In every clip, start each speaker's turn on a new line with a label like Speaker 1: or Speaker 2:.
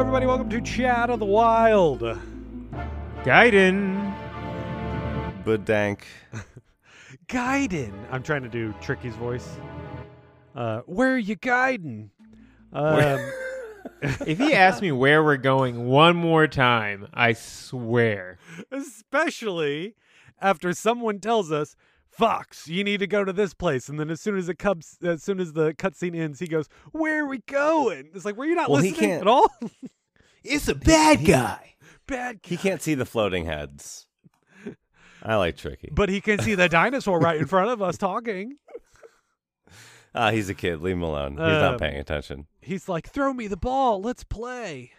Speaker 1: Hello, everybody. Welcome to Chat of the Wild.
Speaker 2: Gaiden.
Speaker 3: Bedank.
Speaker 1: Gaiden. I'm trying to do Tricky's voice. Uh, where are you guiding? Um,
Speaker 2: If he asks me where we're going one more time, I swear.
Speaker 1: especially after someone tells us, "Fox, you need to go to this place," and then as soon as it comes, as soon as the cutscene ends, he goes, "Where are we going?" It's like, "Were you not
Speaker 3: Well, he
Speaker 1: listening at all?"
Speaker 2: It's a bad guy.
Speaker 1: Bad, Guy.
Speaker 3: He can't see the floating heads. I like Tricky.
Speaker 1: but he can see the dinosaur right in front of us talking.
Speaker 3: Ah, he's a kid. Leave him alone. He's
Speaker 1: Um,
Speaker 3: not paying attention.
Speaker 1: He's like, "Throw me the ball. Let's play."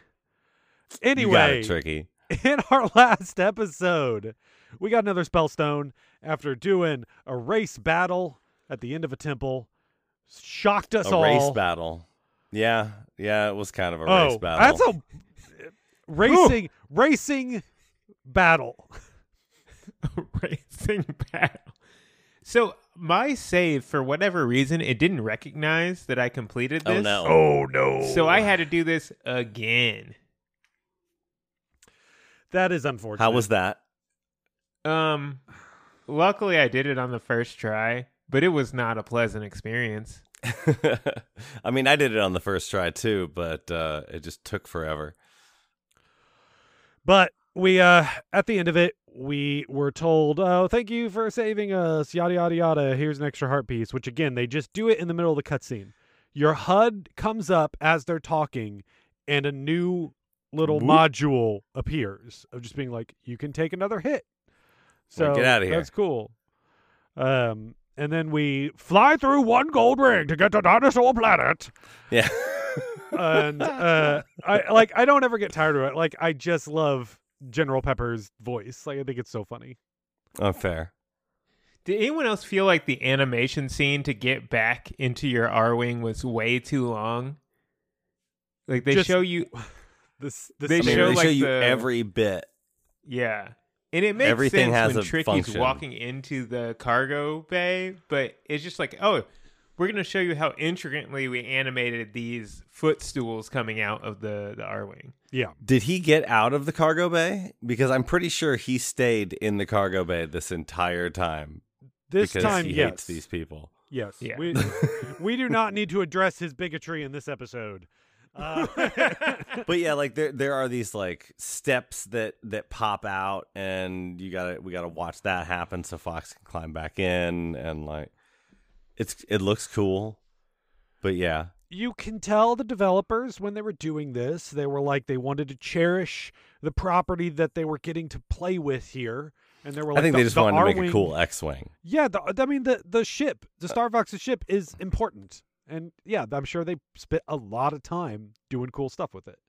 Speaker 1: Anyway,
Speaker 3: it, Tricky.
Speaker 1: in our last episode, we got another spellstone after doing a race battle at the end of a temple. Shocked us
Speaker 3: A
Speaker 1: all.
Speaker 3: race battle. Yeah, yeah, it was kind of a
Speaker 1: oh,
Speaker 3: race battle.
Speaker 1: that's a racing racing battle.
Speaker 2: Racing battle. So my save, for whatever reason, it didn't recognize that I completed oh, this.
Speaker 3: oh no.
Speaker 1: Oh no!
Speaker 2: So I had to do this again.
Speaker 1: that is unfortunate.
Speaker 3: How was that?
Speaker 2: Um, luckily I did it on the first try, but it was not a pleasant experience.
Speaker 3: I mean, I did it on the first try too, but uh, it just took forever.
Speaker 1: But we uh at the end of it, we were told, "Oh, thank you for saving us." Yada yada yada. Here's an extra heart piece. Which again, they just do it in the middle of the cutscene. Your HUD comes up as they're talking, and a new little
Speaker 3: Whoop.
Speaker 1: module appears of just being like, "You can take another hit." So
Speaker 3: Like, get of here.
Speaker 1: That's cool. Um, and then we fly through one gold ring to get to Dinosaur Planet
Speaker 3: Yeah.
Speaker 1: and uh, I like I don't ever get tired of it. Like I just love General Pepper's voice. Like I think it's so funny.
Speaker 3: Unfair.
Speaker 2: Did anyone else feel like the animation scene to get back into your Arwing was way too long? Like they
Speaker 1: Just-
Speaker 2: show you,
Speaker 1: This this
Speaker 2: They
Speaker 3: I mean,
Speaker 2: show,
Speaker 3: they
Speaker 2: like,
Speaker 3: show you
Speaker 2: the-
Speaker 3: every bit.
Speaker 2: yeah, and it makes
Speaker 3: Everything
Speaker 2: sense
Speaker 3: has
Speaker 2: when Tricky's
Speaker 3: function.
Speaker 2: walking into the cargo bay, but it's just like, oh, we're gonna show you how intricately we animated these footstools coming out of the the Arwing.
Speaker 1: yeah.
Speaker 3: Did he get out of the cargo bay? Because I'm pretty sure he stayed in the cargo bay this entire time.
Speaker 1: This
Speaker 3: because
Speaker 1: time,
Speaker 3: he
Speaker 1: yes,
Speaker 3: hates these people.
Speaker 1: yes.
Speaker 2: Yeah.
Speaker 1: We we do not need to address his bigotry in this episode. Uh,
Speaker 3: but yeah, like there there are these like steps that that pop out, and you gotta we gotta watch that happen so Fox can climb back in, and like it's it looks cool, but yeah,
Speaker 1: you can tell the developers when they were doing this, they were like they wanted to cherish the property that they were getting to play with here. And they were like,
Speaker 3: I think
Speaker 1: the,
Speaker 3: they just
Speaker 1: the
Speaker 3: wanted to make a
Speaker 1: Arwing-
Speaker 3: cool X-wing.
Speaker 1: Yeah, the, I mean the the ship, the Star Fox's ship is important, and yeah, I'm sure they spent a lot of time doing cool stuff with it.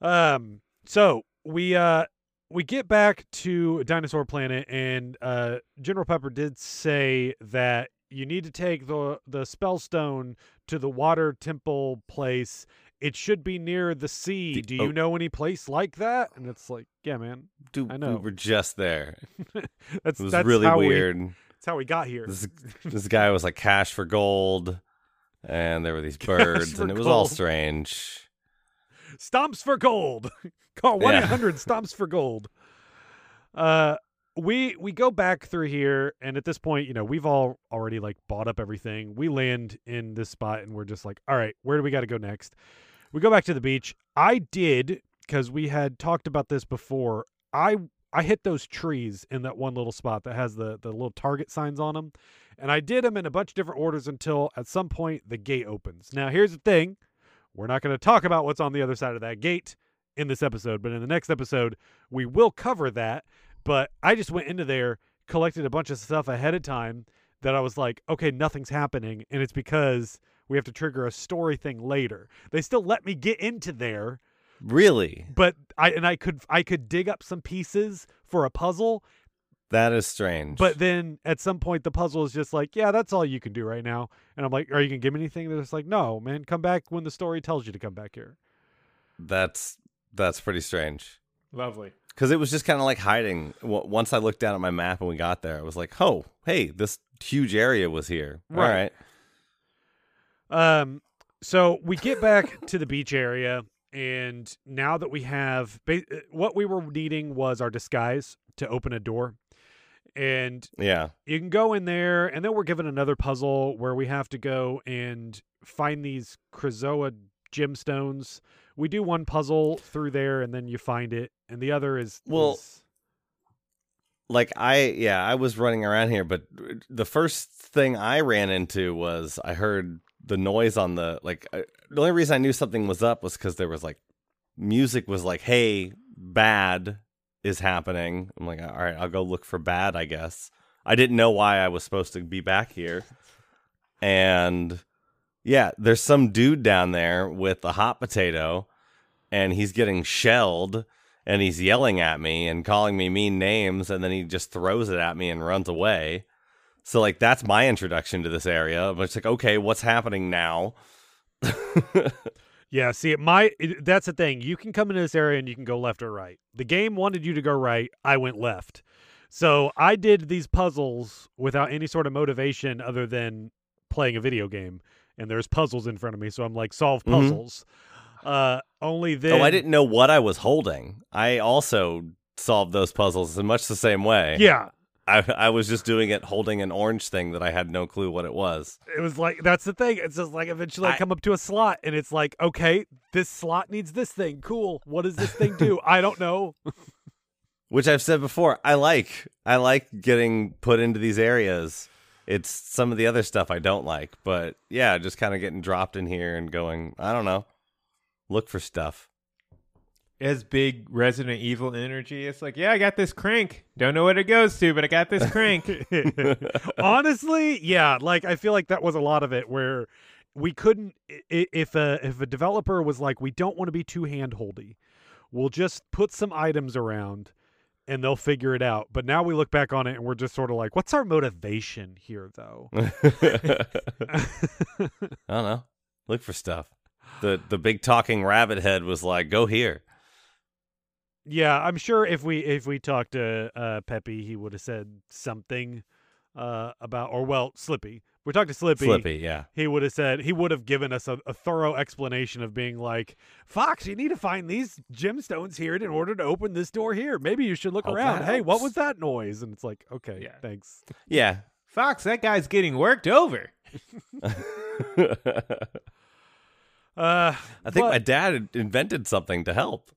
Speaker 1: Um, so we uh we get back to Dinosaur Planet, and uh General Pepper did say that you need to take the the Spellstone to the Water Temple place. It should be near the sea.
Speaker 3: The-
Speaker 1: Do you
Speaker 3: oh.
Speaker 1: know any place like that? And it's like, yeah, man,
Speaker 3: Dude,
Speaker 1: I know.
Speaker 3: we were just there.
Speaker 1: that's
Speaker 3: It was
Speaker 1: that's
Speaker 3: really
Speaker 1: how we-
Speaker 3: weird.
Speaker 1: That's how we got here.
Speaker 3: This this guy was like cash for gold, and there were these birds, and it was all strange.
Speaker 1: Stomps for gold. Call one eight hundred stomps for gold. Uh we we go back through here and at this point, you know, we've all already like bought up everything. We land in this spot and we're just like, all right, where do we got to go next? We go back to the beach. I did cuz we had talked about this before. I I hit those trees in that one little spot that has the the little target signs on them. And I did them in a bunch of different orders until at some point the gate opens. Now, here's the thing. We're not going to talk about what's on the other side of that gate in this episode, but in the next episode, we will cover that. But I just went into there, collected a bunch of stuff ahead of time that I was like, okay, nothing's happening. And it's because we have to trigger a story thing later. They still let me get into there,
Speaker 3: Really?
Speaker 1: but I and I could I could dig up some pieces for a puzzle,
Speaker 3: That is strange.
Speaker 1: but then at some point the puzzle is just like, yeah, that's all you can do right now. And I'm like, are you gonna give me anything? They're just like, no, man, come back when the story tells you to come back here.
Speaker 3: that's that's pretty strange.
Speaker 2: Lovely.
Speaker 3: Because it was just kind of like hiding. Once I looked down at my map and we got there, I was like, "Oh, hey, this huge area was here."
Speaker 1: Right.
Speaker 3: All right.
Speaker 1: Um, so we get back to the beach area, and now that we have uh, what we were needing was our disguise to open a door, and
Speaker 3: Yeah.
Speaker 1: you can go in there, and then we're given another puzzle where we have to go and find these Krazoa gemstones. We do one puzzle through there, and then you find it, and the other is
Speaker 3: Well,
Speaker 1: is-
Speaker 3: Like I, yeah, I was running around here, but the first thing I ran into was I heard the noise on the like. I, the only reason I knew something was up was because there was like music was like, "Hey, bad is happening." I'm like, "All right, I'll go look for bad." I guess I didn't know why I was supposed to be back here, and yeah, there's some dude down there with a hot potato, and he's getting shelled and he's yelling at me and calling me mean names and then he just throws it at me and runs away. So like that's my introduction to this area. But it's like, okay, what's happening now?
Speaker 1: Yeah, see, my it, that's the thing. You can come into this area and you can go left or right. The game wanted you to go right. I went left. So I did these puzzles without any sort of motivation other than playing a video game. And there's puzzles in front of me, so I'm like, solve
Speaker 3: Mhm.
Speaker 1: puzzles. Uh, only then.
Speaker 3: oh, I didn't know what I was holding. I also solved those puzzles in much the same way.
Speaker 1: Yeah,
Speaker 3: I, I was just doing it holding an orange thing that I had no clue what it was.
Speaker 1: it was like that's the thing. It's just like eventually I
Speaker 3: I-
Speaker 1: come up to a slot and it's like, okay, this slot needs this thing. Cool. What does this thing do? I don't know.
Speaker 3: Which I've said before, I like. I like getting put into these areas. It's some of the other stuff I don't like, but yeah, just kind of getting dropped in here and going, I don't know, look for stuff.
Speaker 2: It has big Resident Evil energy. It's like, yeah, I got this crank. Don't know what it goes to, but I got this crank.
Speaker 1: Honestly, yeah, like I feel like that was a lot of it where we couldn't if a if a developer was like we don't want to be too handholdy. We'll just put some items around and they'll figure it out. But now we look back on it and we're just sort of like what's our motivation here though?
Speaker 3: I don't know. Look for stuff. The the big talking rabbit head was like, "Go here."
Speaker 1: Yeah, I'm sure if we if we talked to uh Peppy, he would have said something uh about or well, Slippy. We talked to Slippy.
Speaker 3: Slippy, yeah.
Speaker 1: he would have said he would have given us a, a thorough explanation of being like fox you need to find these gemstones here in order to open this door here maybe you should look
Speaker 3: Hope
Speaker 1: around hey what was that noise and it's like okay
Speaker 2: Yeah.
Speaker 1: thanks
Speaker 3: Yeah.
Speaker 2: Fox, that guy's getting worked over.
Speaker 1: uh
Speaker 3: I think
Speaker 1: but-
Speaker 3: my dad invented something to help.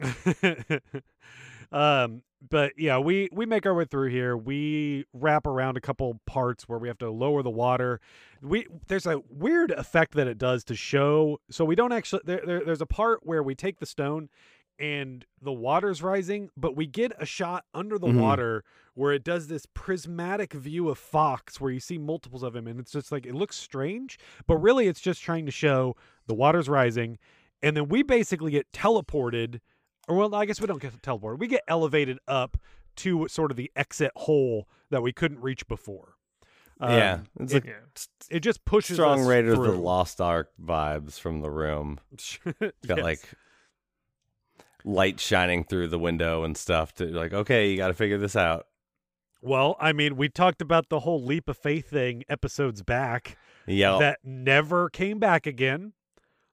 Speaker 1: um but yeah we we make our way through here we wrap around a couple parts where we have to lower the water we there's a weird effect that it does to show so we don't actually there, there there's a part where we take the stone and the water's rising but we get a shot under the
Speaker 3: Mhm.
Speaker 1: water where it does this prismatic view of fox where you see multiples of him and it's just like it looks strange but really it's just trying to show the water's rising and then we basically get teleported or well i guess we don't get teleported we get elevated up to sort of the exit hole that we couldn't reach before
Speaker 3: yeah.
Speaker 1: Um,
Speaker 3: It's
Speaker 1: it,
Speaker 3: like
Speaker 1: it just pushes
Speaker 3: strong
Speaker 1: us
Speaker 3: Raiders of the. Lost Ark vibes from the room. It's got
Speaker 1: Yes.
Speaker 3: like light shining through the window and stuff to like, okay, you got to figure this out.
Speaker 1: well i mean we talked about the whole leap of faith thing episodes back
Speaker 3: Yeah.
Speaker 1: that never came back again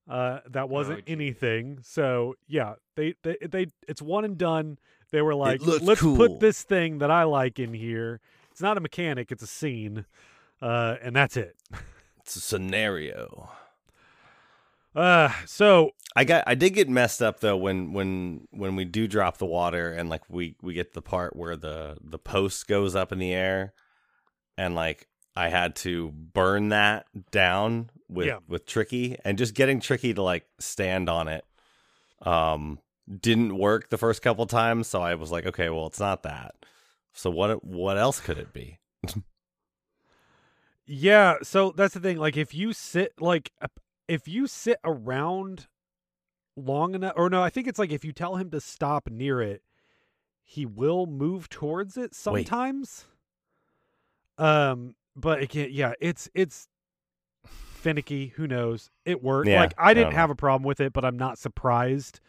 Speaker 1: uh that wasn't
Speaker 2: geez.
Speaker 1: anything so yeah they, they they it's one and done they were like let's
Speaker 3: cool."
Speaker 1: put this thing that i like in here it's not a mechanic it's a scene uh and that's it
Speaker 3: it's a scenario.
Speaker 1: uh so
Speaker 3: I got I did get messed up though when when when we do drop the water and like we we get the part where the the post goes up in the air and like I had to burn that down with
Speaker 1: Yeah.
Speaker 3: with Tricky, and just getting Tricky to like stand on it, um, didn't work the first couple times. So I was like, okay, well, it's not that. So what what else could it be?
Speaker 1: Yeah, so that's the thing. Like, if you sit like if you sit around long enough, or no, I think it's like if you tell him to stop near it, he will move towards it sometimes. Um, but it can't. Yeah, it's it's finicky. Who knows? It worked.
Speaker 3: Yeah,
Speaker 1: like I
Speaker 3: I
Speaker 1: didn't
Speaker 3: don't
Speaker 1: have a problem with it, but I'm not surprised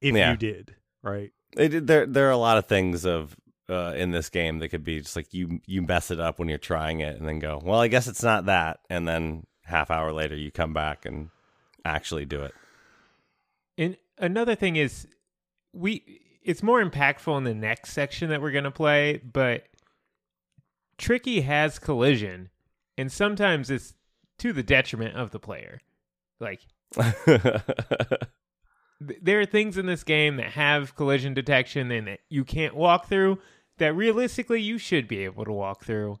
Speaker 1: if
Speaker 3: Yeah.
Speaker 1: you did. Right.
Speaker 3: It, there there are a lot of things of uh, in this game that could be just like you you mess it up when you're trying it, and then go, well, I guess it's not that, and then half hour later you come back and actually do it.
Speaker 2: And another thing is, we it's more impactful in the next section that we're gonna play, but Tricky has collision, and sometimes it's to the detriment of the player. Like there are things in this game that have collision detection and that you can't walk through that realistically you should be able to walk through,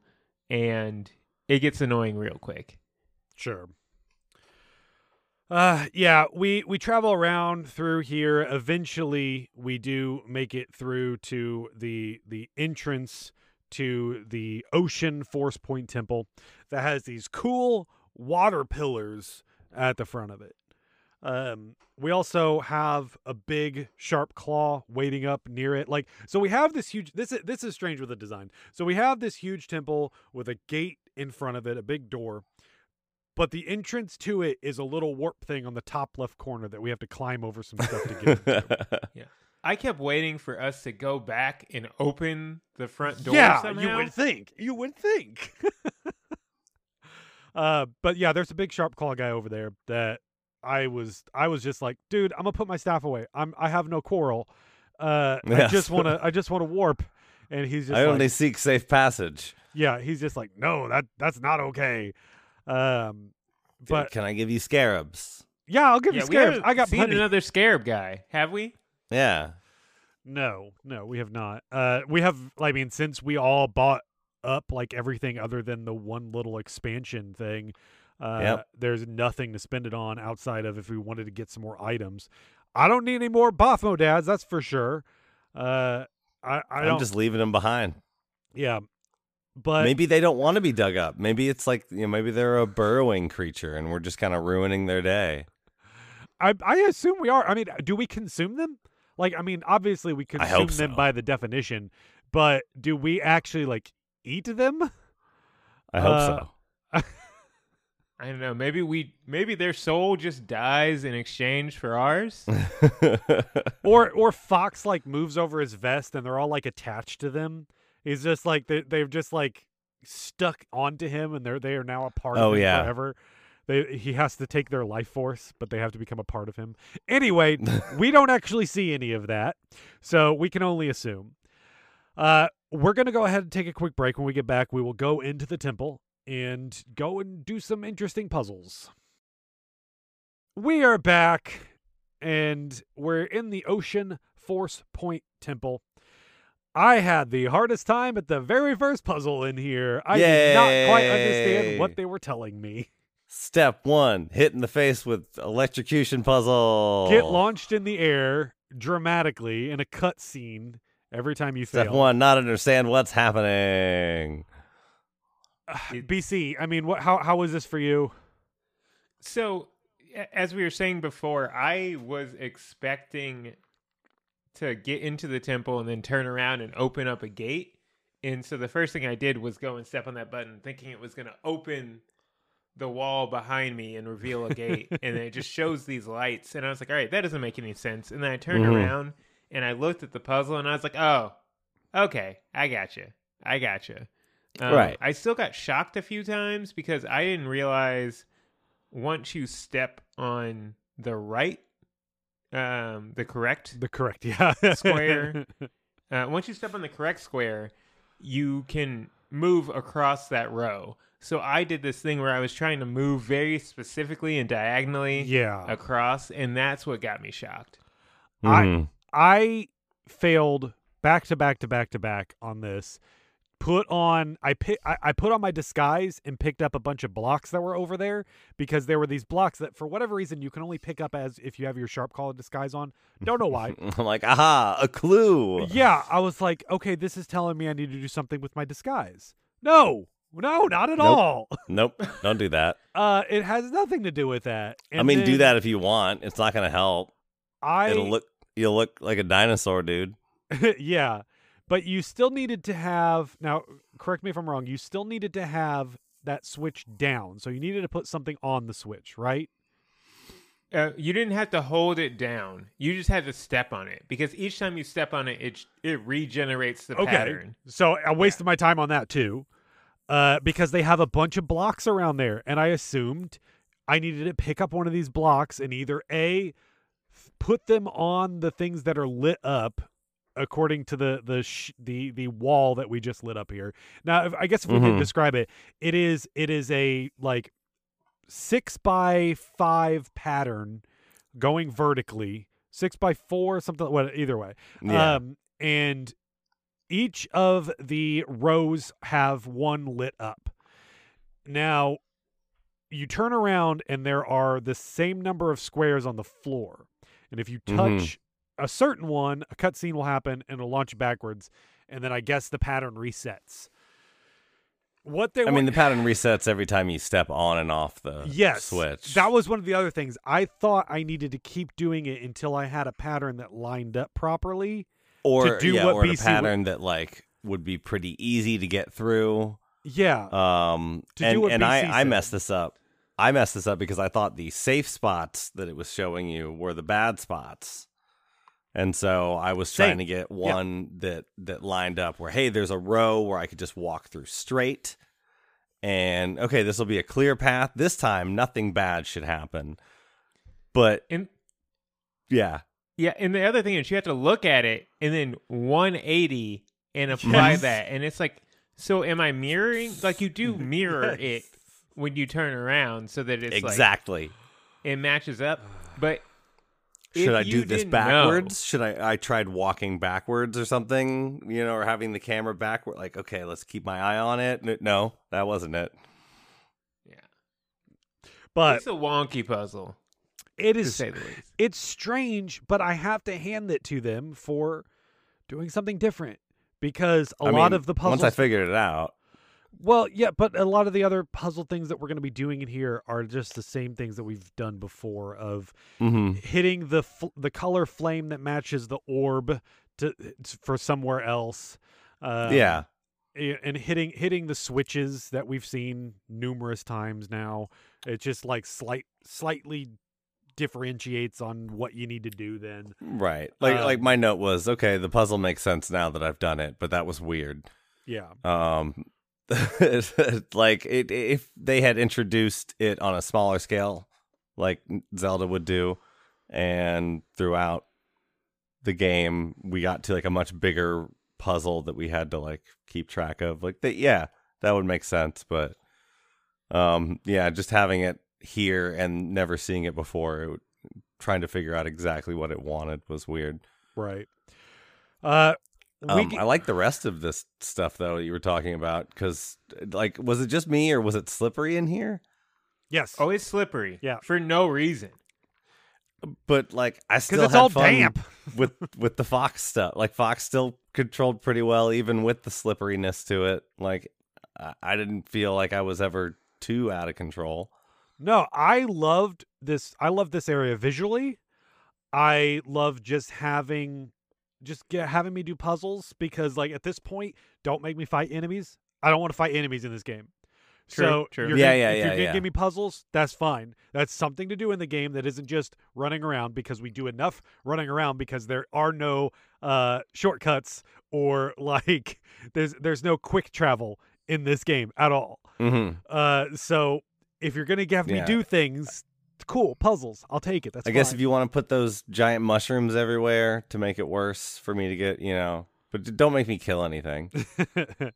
Speaker 2: and it gets annoying real quick.
Speaker 1: Sure. Uh yeah, we we travel around through here. Eventually we do make it through to the the entrance to the Ocean Force Point Temple that has these cool water pillars at the front of it. Um we also have a big SharpClaw waiting up near it. Like so we have this huge this is this is strange with the design. So we have this huge temple with a gate in front of it, a big door but the entrance to it is a little warp thing on the top left corner that we have to climb over some stuff to get into.
Speaker 2: I kept waiting for us to go back and open the front door.
Speaker 1: yeah,
Speaker 2: somehow.
Speaker 1: you would think. You would think. uh, but yeah, there's a big SharpClaw guy over there that I was I was just like, dude, I'm gonna put my staff away. I'm I have no quarrel. Uh, I just wanna I just wanna warp. And he's just
Speaker 3: I
Speaker 1: like,
Speaker 3: only seek safe passage.
Speaker 1: yeah, he's just like, no, that that's not okay. Um, but
Speaker 3: can I give you scarabs?
Speaker 1: yeah, I'll give
Speaker 2: yeah,
Speaker 1: you scarabs.
Speaker 2: haven't
Speaker 1: I got
Speaker 2: seen
Speaker 1: plenty.
Speaker 2: another scarab guy, have we?
Speaker 3: Yeah.
Speaker 1: No, no, we have not. Uh, we have. I mean, since we all bought up like everything other than the one little expansion thing, uh,
Speaker 3: Yep.
Speaker 1: there's nothing to spend it on outside of if we wanted to get some more items. I don't need any more Bafomdads, that's for sure. Uh, I, I
Speaker 3: I'm
Speaker 1: don't.
Speaker 3: just leaving them behind.
Speaker 1: yeah, but
Speaker 3: maybe they don't want to be dug up. Maybe it's like you know, maybe they're a burrowing creature, and we're just kind of ruining their day.
Speaker 1: I I assume we are. I mean, do we consume them? Like, I mean, obviously we
Speaker 3: I hope
Speaker 1: consume them by the definition, but do we actually like eat them?
Speaker 3: I hope
Speaker 1: Uh,
Speaker 3: so.
Speaker 2: I don't know. Maybe we maybe their soul just dies in exchange for ours.
Speaker 1: or or Fox like moves over his vest and they're all like attached to them. He's just like they they've just like stuck onto him and they're they are now a part
Speaker 3: Oh,
Speaker 1: of him
Speaker 3: yeah.
Speaker 1: forever. They he has to take their life force, but they have to become a part of him. Anyway, we don't actually see any of that, so we can only assume. Uh, we're gonna go ahead and take a quick break. When we get back, we will go into the temple and go and do some interesting puzzles. We are back, and we're in the Ocean Force Point Temple. I had the hardest time at the very first puzzle in here. I did not quite understand what they were telling me.
Speaker 3: Step one: hit in the face with electrocution puzzle.
Speaker 1: Get launched in the air dramatically in a cut scene every time you
Speaker 3: Step
Speaker 1: fail.
Speaker 3: one: not understand what's happening.
Speaker 1: Ah, BC, I mean, what? How how was this for you?
Speaker 2: So, as we were saying before, I was expecting to get into the temple and then turn around and open up a gate. And so the first thing I did was go and step on that button, thinking it was going to open the wall behind me and reveal a gate. and it just shows these lights. And I was like, all right, that doesn't make any sense. And then I turned
Speaker 3: Mhm.
Speaker 2: around and I looked at the puzzle and I was like, oh, okay, I got you. I got you.
Speaker 3: Right.
Speaker 2: I still got shocked a few times because I didn't realize once you step on the right, um, the correct
Speaker 1: The correct, yeah.
Speaker 2: Square. uh, once you step on the correct square, you can move across that row. So I did this thing where I was trying to move very specifically and diagonally
Speaker 1: yeah.
Speaker 2: across, and that's what got me shocked.
Speaker 1: I-
Speaker 3: Mhm.
Speaker 1: I failed back to back to back to back on this put on I pick I, I put on my disguise and picked up a bunch of blocks that were over there because there were these blocks that for whatever reason you can only pick up as if you have your SharpClaw disguise on. Don't know why.
Speaker 3: I'm like, aha, a clue.
Speaker 1: yeah, I was like, okay, this is telling me I need to do something with my disguise. No, no, not at
Speaker 3: Nope.
Speaker 1: all.
Speaker 3: Nope, don't do that.
Speaker 1: Uh, it has nothing to do with that.
Speaker 3: I
Speaker 1: And
Speaker 3: mean, do that if you want. It's not gonna help.
Speaker 1: I
Speaker 3: It'll look. You'll look like a dinosaur, dude.
Speaker 1: yeah, but you still needed to have now. Correct me if I'm wrong. You still needed to have that switch down, so you needed to put something on the switch, right?
Speaker 2: Uh, you didn't have to hold it down. You just had to step on it because each time you step on it, it it regenerates the
Speaker 1: okay.
Speaker 2: pattern.
Speaker 1: So I wasted my time on that too, uh, because they have a bunch of blocks around there, and I assumed I needed to pick up one of these blocks and either a put them on the things that are lit up according to the the sh- the the wall that we just lit up here. Now, if, I guess if we can
Speaker 3: Mhm.
Speaker 1: describe it, it is it is a like six by five pattern going vertically, six by four, something. What either way.
Speaker 3: Yeah.
Speaker 1: Um, and each of the rows have one lit up. Now, you turn around and there are the same number of squares on the floor. And if you touch
Speaker 3: Mhm.
Speaker 1: A certain one, a cutscene will happen and it'll launch backwards. And then I guess the pattern resets. What they
Speaker 3: I
Speaker 1: want-
Speaker 3: mean, the pattern resets every time you step on and off the
Speaker 1: yes
Speaker 3: switch.
Speaker 1: that was one of the other things i thought i needed to keep doing it until i had a pattern that lined up properly
Speaker 3: or
Speaker 1: do
Speaker 3: yeah,
Speaker 1: what
Speaker 3: or
Speaker 1: BC
Speaker 3: a
Speaker 1: would-
Speaker 3: pattern that like would be pretty easy to get through.
Speaker 1: yeah
Speaker 3: Um,
Speaker 1: To do
Speaker 3: and
Speaker 1: what
Speaker 3: and
Speaker 1: BC
Speaker 3: I I messed this up. I messed this up because I thought the safe spots that it was showing you were the bad spots. And so I was
Speaker 1: Same.
Speaker 3: trying to get one that that lined up where hey, there's a row where I could just walk through straight. And okay, this will be a clear path. This time nothing bad should happen. But
Speaker 2: And
Speaker 3: yeah.
Speaker 2: yeah, and the other thing is you have to look at it and then 180 and apply
Speaker 1: Yes.
Speaker 2: that, and it's like, so am I mirroring? Like you do mirror it when you turn around, so that it's like
Speaker 3: exactly.
Speaker 2: it matches up. But
Speaker 3: Should I do this
Speaker 2: didn't know-
Speaker 3: backwards? Should I I tried walking backwards or something, you know, or having the camera backward like okay, let's keep my eye on it. No, that wasn't it.
Speaker 2: yeah,
Speaker 1: but
Speaker 2: it's a wonky puzzle
Speaker 1: It is.
Speaker 2: to say the least.
Speaker 1: it's strange but i have to hand it to them for doing something different because a
Speaker 3: I
Speaker 1: lot
Speaker 3: mean,
Speaker 1: of the puzzles
Speaker 3: Once I figured it out.
Speaker 1: Well yeah but a lot of the other puzzle things that we're going to be doing in here are just the same things that we've done before of
Speaker 3: Mhm.
Speaker 1: hitting the fl- the color flame that matches the orb to for somewhere else um,
Speaker 3: yeah.
Speaker 1: and hitting hitting the switches that we've seen numerous times now it just like slight slightly differentiates on what you need to do then
Speaker 3: Right. Like like
Speaker 1: Um,
Speaker 3: my note was, okay, the puzzle makes sense now that I've done it, but that was weird.
Speaker 1: yeah
Speaker 3: Um like it if they had introduced it on a smaller scale like Zelda would do and throughout the game we got to like a much bigger puzzle that we had to like keep track of. Like that yeah that would make sense but um yeah just having it here and never seeing it before it, trying to figure out exactly what it wanted was weird.
Speaker 1: Right. Uh
Speaker 3: um,
Speaker 1: g-
Speaker 3: I like the rest of this stuff though that you were talking about because, like, was it just me or was it slippery in here?
Speaker 1: yes
Speaker 2: Oh, it's slippery.
Speaker 1: Yeah.
Speaker 2: for no reason.
Speaker 3: But like, I still
Speaker 1: it's
Speaker 3: had
Speaker 1: all
Speaker 3: fun
Speaker 1: damp
Speaker 3: with with the fox stuff. Like, fox still controlled pretty well, even with the slipperiness to it. Like, I, I didn't feel like I was ever too out of control.
Speaker 1: no i loved this i love this area visually i love just having just get, having me do puzzles because like at this point don't make me fight enemies i don't want to fight enemies in this game
Speaker 2: True,
Speaker 1: so
Speaker 2: true.
Speaker 1: you're
Speaker 3: Yeah,
Speaker 1: gonna,
Speaker 3: yeah,
Speaker 1: if
Speaker 3: yeah,
Speaker 1: you're gonna give me puzzles that's fine that's something to do in the game that isn't just running around because we do enough running around because there are no uh shortcuts or like there's there's no quick travel in this game at all
Speaker 3: Mm-hmm.
Speaker 1: uh, so if you're gonna have me
Speaker 3: Yeah.
Speaker 1: do things, cool puzzles, I'll take it. That's
Speaker 3: I guess if you want to put those giant mushrooms everywhere to make it worse for me to get, you know, but don't make me kill anything.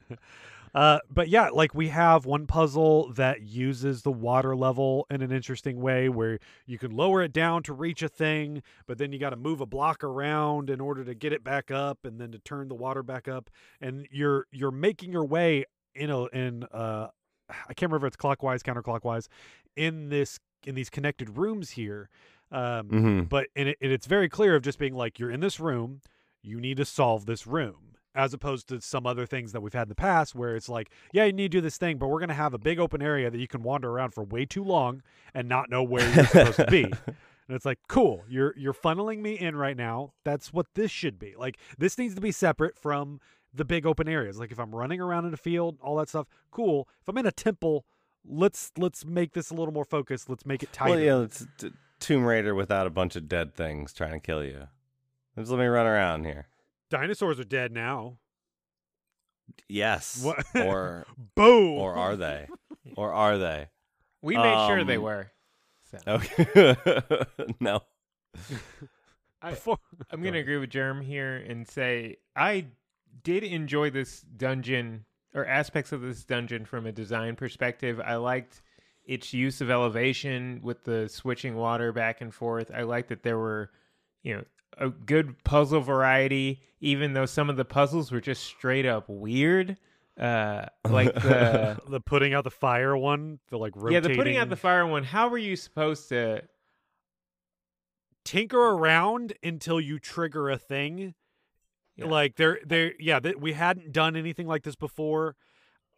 Speaker 1: Uh, but yeah, like we have one puzzle that uses the water level in an interesting way where you can lower it down to reach a thing, but then you got to move a block around in order to get it back up and then to turn the water back up. And you're you're making your way in a in uh I can't remember if it's clockwise, counterclockwise, in this in these connected rooms here. Um,
Speaker 3: hmm
Speaker 1: but and, it, and it's very clear of just being like you're in this room you need to solve this room as opposed to some other things that we've had in the past where it's like yeah you need to do this thing but we're going to have a big open area that you can wander around for way too long and not know where you're supposed to be. And it's like cool you're you're funneling me in right now. That's what this should be. Like this needs to be separate from the big open areas. Like if i'm running around in a field all that stuff cool. If i'm in a temple let's let's make this a little more focused let's make it tighter
Speaker 3: Well, yeah, it's t- Tomb Raider without a bunch of dead things trying to kill you. Just let me run around here.
Speaker 1: dinosaurs are dead now
Speaker 3: Yes.
Speaker 1: What?
Speaker 3: Or
Speaker 1: boom
Speaker 3: or are they? Or are they?
Speaker 2: We made sure they
Speaker 3: Um,
Speaker 2: were. So,
Speaker 3: Okay. no.
Speaker 2: I,
Speaker 1: Before-
Speaker 2: I'm going to agree with Germ here and say I did enjoy this dungeon or aspects of this dungeon from a design perspective. I liked its use of elevation with the switching water back and forth. I liked that there were, you know, a good puzzle variety, even though some of the puzzles were just straight up weird. Uh, like the
Speaker 1: the putting out the fire one, the like rotating.
Speaker 2: yeah, the putting out the fire one. How were you supposed to?
Speaker 1: tinker around until you trigger a thing.
Speaker 2: Yeah.
Speaker 1: Like there, there, yeah. That we hadn't done anything like this before.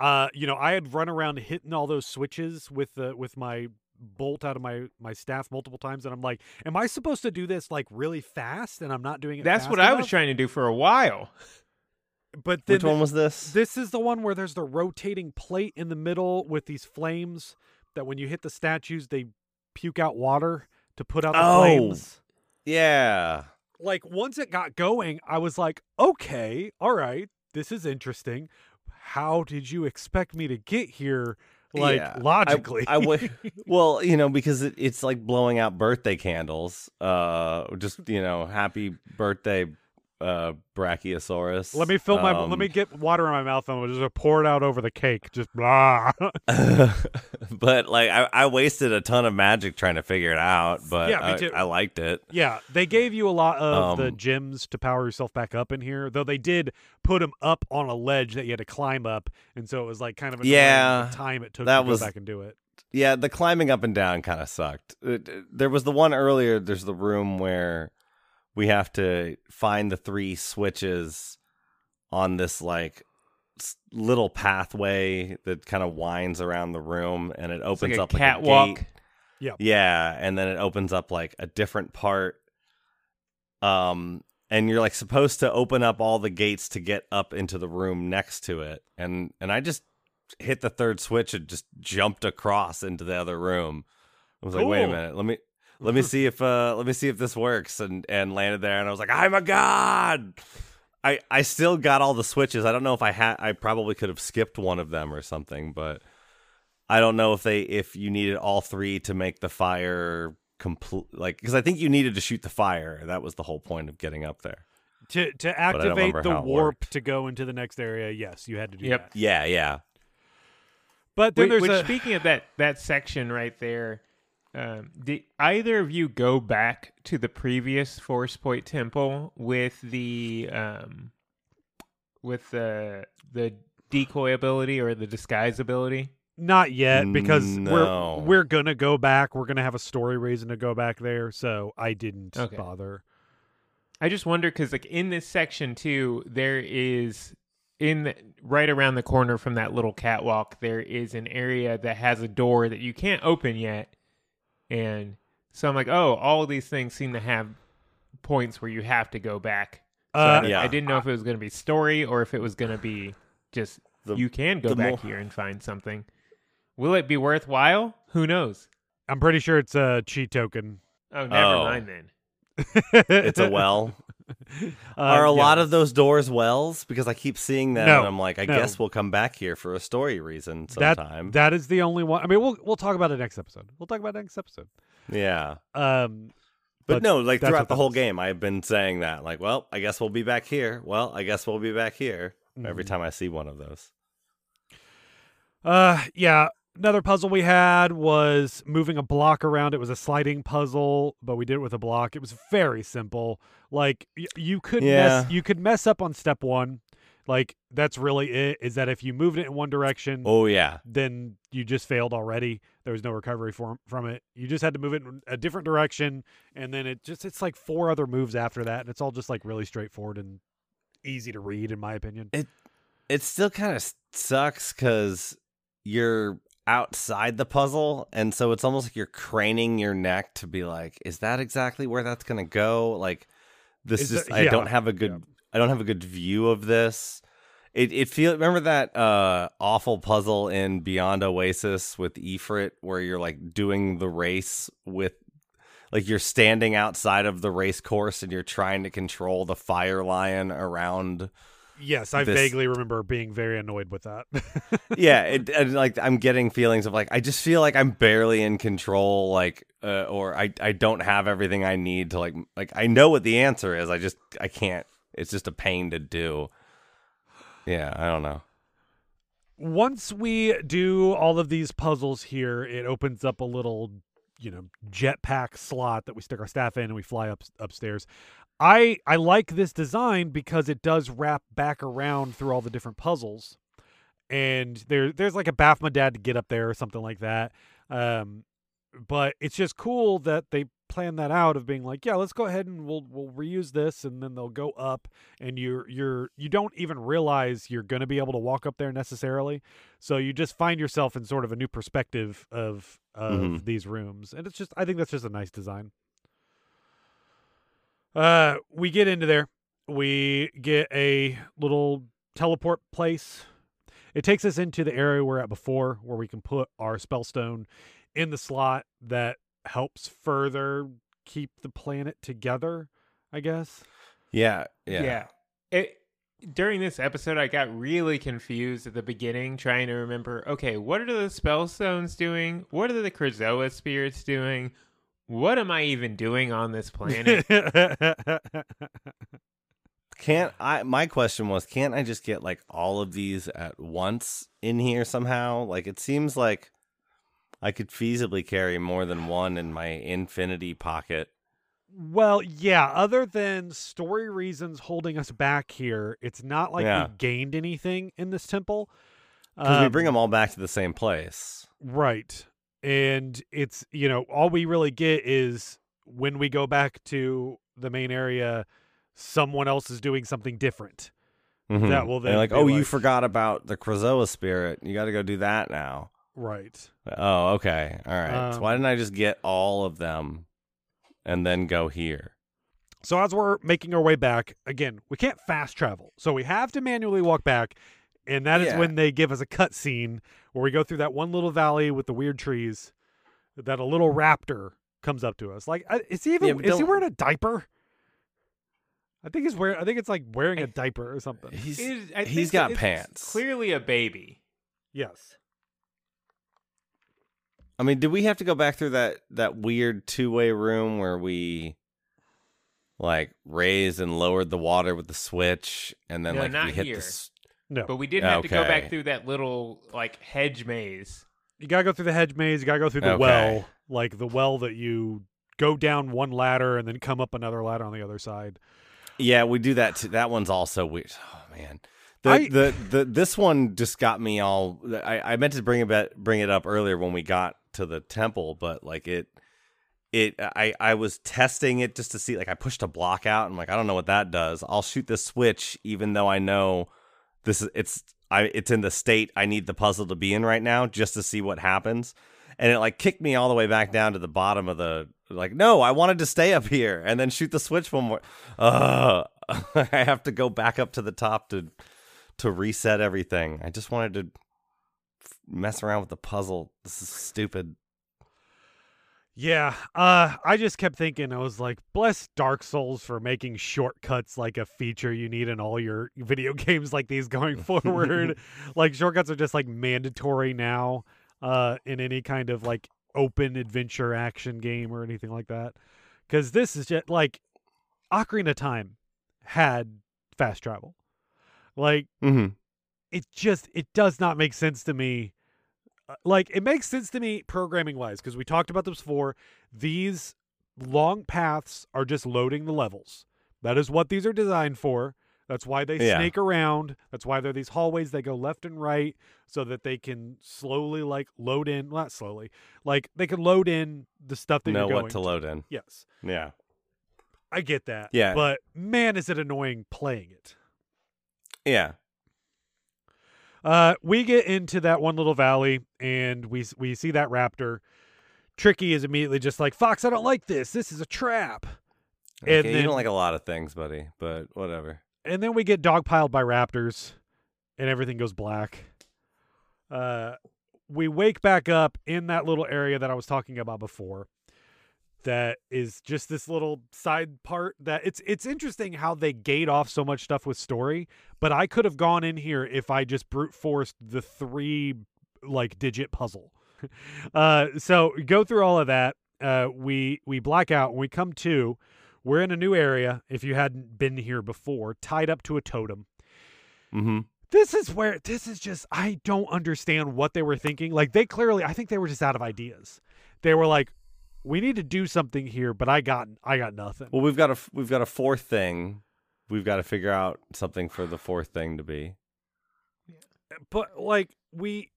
Speaker 1: Uh, you know, I had run around hitting all those switches with the with my bolt out of my my staff multiple times, and I'm like, am I supposed to do this like really fast? And I'm not doing it.
Speaker 2: That's
Speaker 1: fast
Speaker 2: what I was trying to do for a while.
Speaker 1: But then
Speaker 3: Which one was this?
Speaker 1: This is the one where there's the rotating plate in the middle with these flames that when you hit the statues, they puke out water to put out the
Speaker 3: Oh.
Speaker 1: flames.
Speaker 3: Yeah.
Speaker 1: Like once it got going, I was like, okay, all right, this is interesting. How did you expect me to get here? Like
Speaker 3: Yeah. I-
Speaker 1: logically.
Speaker 3: I, w- well, you know, because it, it's like blowing out birthday candles. Uh, just you know, happy birthday, uh, Brachiosaurus.
Speaker 1: let me fill my
Speaker 3: Um,
Speaker 1: let me get water in my mouth and we'll just pour it out over the cake. Just blah.
Speaker 3: but like, I, I wasted a ton of magic trying to figure it out. But
Speaker 1: Yeah,
Speaker 3: I. I liked it.
Speaker 1: Yeah, they gave you a lot of the
Speaker 3: Um,
Speaker 1: gems to power yourself back up in here, though they did put them up on a ledge that you had to climb up, and so it was like kind of
Speaker 3: Yeah,
Speaker 1: time it took
Speaker 3: that
Speaker 1: to
Speaker 3: was-
Speaker 1: go back and do it.
Speaker 3: Yeah, the climbing up and down kind of sucked. It- there was the one earlier. There's the room where we have to find the three switches on this like little pathway that kind of winds around the room, and it opens
Speaker 2: like a
Speaker 3: up like
Speaker 2: catwalk.
Speaker 3: a gate.
Speaker 1: Yep.
Speaker 3: Yeah, and then it opens up like a different part. Um, and you're like supposed to open up all the gates to get up into the room next to it, and and I just hit the third switch and just jumped across into the other room. I was like, wait a minute, let me let me see if uh let me see if this works, and and landed there, and I was like, I'm a god. I I still got all the switches. I don't know if I had. I probably could have skipped one of them or something, but I don't know if they if you needed all three to make the fire complete. Like because I think you needed to shoot the fire. That was the whole point of getting up there.
Speaker 1: To to activate the warp
Speaker 3: worked.
Speaker 1: to go into the next area, yes, you had to do
Speaker 2: Yep.
Speaker 1: that.
Speaker 3: Yeah, yeah.
Speaker 1: But then
Speaker 2: Which,
Speaker 1: there's
Speaker 2: which
Speaker 1: a
Speaker 2: speaking of that that section right there, um, did either of you go back to the previous Force Point Temple with the um, with the the decoy ability or the disguise ability?
Speaker 1: not yet because
Speaker 3: No.
Speaker 1: we're we're gonna go back. We're gonna have a story reason to go back there, so I didn't
Speaker 2: Okay.
Speaker 1: bother.
Speaker 2: I just wonder because like in this section too, there is in the, right around the corner from that little catwalk, there is an area that has a door that you can't open yet, and so I'm like, oh, all of these things seem to have points where you have to go back. So
Speaker 1: Uh,
Speaker 2: I,
Speaker 3: Yeah.
Speaker 2: I didn't know if it was going to be story or if it was going to be just
Speaker 3: The-
Speaker 2: you can go back
Speaker 3: more-
Speaker 2: here and find something. Will it be worthwhile? Who knows?
Speaker 1: I'm pretty sure it's a cheat token.
Speaker 2: Oh, never
Speaker 3: Oh.
Speaker 2: mind then.
Speaker 3: It's a well.
Speaker 1: Uh,
Speaker 3: Are a lot of those doors wells? Because I keep seeing them,
Speaker 1: No,
Speaker 3: and I'm like, I
Speaker 1: no.
Speaker 3: guess we'll come back here for a story reason
Speaker 1: that
Speaker 3: sometime.
Speaker 1: that is the only one. I mean, we'll we'll talk about it next episode. We'll talk about it next episode.
Speaker 3: yeah.
Speaker 1: Um,
Speaker 3: But,
Speaker 1: But
Speaker 3: no, like throughout the whole game, I've been saying that. Like, well, I guess we'll be back here. Well, I guess we'll be back here. Every
Speaker 1: Mhm.
Speaker 3: time I see one of those.
Speaker 1: Uh, yeah. Another puzzle we had was moving a block around. It was a sliding puzzle, but we did it with a block. It was very simple. Like y- you could
Speaker 3: Yeah.
Speaker 1: mess, you could mess up on step one. Like that's really it. Is that if you moved it in one direction,
Speaker 3: Oh yeah.
Speaker 1: then you just failed already. There was no recovery from from it. You just had to move it in a different direction, and then it just it's like four other moves after that, and it's all just like really straightforward and easy to read, in my opinion.
Speaker 3: It it still kind of sucks because you're outside the puzzle, and so it's almost like you're craning your neck to be like, "Is that exactly where that's gonna go?" Like this
Speaker 1: Is
Speaker 3: just
Speaker 1: that-
Speaker 3: I
Speaker 1: yeah,
Speaker 3: don't have a good I don't have a good view of this. It it feel remember that uh awful puzzle in Beyond Oasis with Ifrit where you're like doing the race with like you're standing outside of the race course and you're trying to control the fire lion around
Speaker 1: Yes, I
Speaker 3: this-
Speaker 1: vaguely remember being very annoyed with that.
Speaker 3: yeah it, and like i'm getting feelings of like i just feel like i'm barely in control like uh, or i i don't have everything i need to like like i know what the answer is i just i can't it's just a pain to do yeah i don't know
Speaker 1: Once we do all of these puzzles here, it opens up a little, you know, jetpack slot that we stick our staff in and we fly up upstairs. I I like this design because it does wrap back around through all the different puzzles. And there there's like a Bafomdad to get up there or something like that. Um but it's just cool that they plan that out of being like, yeah, let's go ahead and we'll we'll reuse this and then they'll go up and you're you're you don't even realize you're going to be able to walk up there necessarily. So you just find yourself in sort of a new perspective of of
Speaker 3: Mhm.
Speaker 1: these rooms. And it's just I think that's just a nice design. Uh we get into there. We get a little teleport place. It takes us into the area we're at before where we can put our spellstone in the slot that helps further keep the planet together, I guess.
Speaker 3: yeah yeah,
Speaker 2: It during this episode, I got really confused at the beginning, trying to remember. Okay, what are the spellstones doing? What are the Krazoa spirits doing? What am I even doing on this planet?
Speaker 3: can't i my question was can't i just get like all of these at once in here somehow like it seems like i could feasibly carry more than one in my infinity pocket
Speaker 1: well, yeah, other than story reasons holding us back here, it's not like
Speaker 3: Yeah.
Speaker 1: we gained anything in this temple.
Speaker 3: because we
Speaker 1: Um,
Speaker 3: bring them all back to the same place
Speaker 1: Right. And it's, you know, all we really get is when we go back to the main area, someone else is doing something different.
Speaker 3: Mhm.
Speaker 1: That will then
Speaker 3: like, oh, you forgot about the Krazoa spirit. You got to go do that now.
Speaker 1: Right.
Speaker 3: Oh, okay, all right. so why
Speaker 1: Um,
Speaker 3: didn't I just get all of them and then go here?
Speaker 1: So as we're making our way back, again, we can't fast travel. So we have to manually walk back. And that is
Speaker 3: Yeah.
Speaker 1: when they give us a cutscene where we go through that one little valley with the weird trees that a little raptor comes up to us. Like, uh, is he even
Speaker 3: Yeah,
Speaker 1: is he wearing a diaper? I think he's wearing. I think it's like wearing a eh, diaper or something.
Speaker 3: He's
Speaker 2: Is- I
Speaker 3: he's
Speaker 2: think
Speaker 3: got
Speaker 2: it's
Speaker 3: pants.
Speaker 2: Clearly a baby.
Speaker 1: Yes.
Speaker 3: I mean, did we have to go back through that that weird two way room where we like raised and lowered the water with the switch, and then
Speaker 2: No,
Speaker 3: like
Speaker 2: not
Speaker 3: we hit
Speaker 2: here.
Speaker 3: the s-
Speaker 1: No.
Speaker 2: But we did have to go
Speaker 3: Okay.
Speaker 2: back through that little like hedge maze.
Speaker 1: You gotta go through the hedge maze. You gotta go through the
Speaker 3: Okay.
Speaker 1: well, like the well that you go down one ladder and then come up another ladder on the other side.
Speaker 3: Yeah, we do that too. That one's also weird. Oh man. The,
Speaker 1: I-
Speaker 3: the the this one just got me all I, I meant to bring it back, bring it up earlier when we got to the temple, but like it it I I was testing it just to see like I pushed a block out and I'm like I don't know what that does. I'll shoot the switch even though I know this is it's I it's in the state I need the puzzle to be in right now just to see what happens. And it like kicked me all the way back down to the bottom of the like no, I wanted to stay up here and then shoot the switch one more. Uh I have to go back up to the top to to reset everything. I just wanted to mess around with the puzzle. This is stupid.
Speaker 1: Yeah, uh, I just kept thinking, I was like, bless Dark Souls for making shortcuts like a feature you need in all your video games like these going forward. like shortcuts are just like mandatory now, uh, in any kind of like open adventure action game or anything like that. Cause this is just like Ocarina of Time had fast travel. Like
Speaker 3: Mm-hmm.
Speaker 1: it just it does not make sense to me Uh, like it makes sense to me programming wise because we talked about this before. These long paths are just loading the levels. That is what these are designed for. That's why they
Speaker 3: Yeah.
Speaker 1: snake around. That's why they're these hallways. They go left and right so that they can slowly like load in, not slowly, like they can load in the stuff that
Speaker 3: know
Speaker 1: you're going
Speaker 3: what to load in.
Speaker 1: Yes,
Speaker 3: Yeah.
Speaker 1: I get that.
Speaker 3: Yeah.
Speaker 1: but man, is it annoying playing it.
Speaker 3: Yeah.
Speaker 1: Uh, we get into that one little valley and we we see that raptor. Tricky is immediately just like Fox. I don't like this. This is a trap.
Speaker 3: Okay,
Speaker 1: And
Speaker 3: you
Speaker 1: then-
Speaker 3: don't like a lot of things, buddy, but whatever.
Speaker 1: And then we get dogpiled by raptors, and everything goes black. Uh, we wake back up in that little area that I was talking about before. That is just this little side part that it's it's interesting how they gate off so much stuff with story, but I could have gone in here if I just brute forced the three like digit puzzle. uh, so go through all of that. Uh, we we black out when we come to. We're in a new area. If you hadn't been here before, tied up to a totem.
Speaker 3: Mm-hmm.
Speaker 1: This is where this is just I don't understand what they were thinking. Like they clearly I think they were just out of ideas. They were like we need to do something here, but I got I got nothing.
Speaker 3: Well, we've got a we've got a fourth thing. We've got to figure out something for the fourth thing to be.
Speaker 1: But like we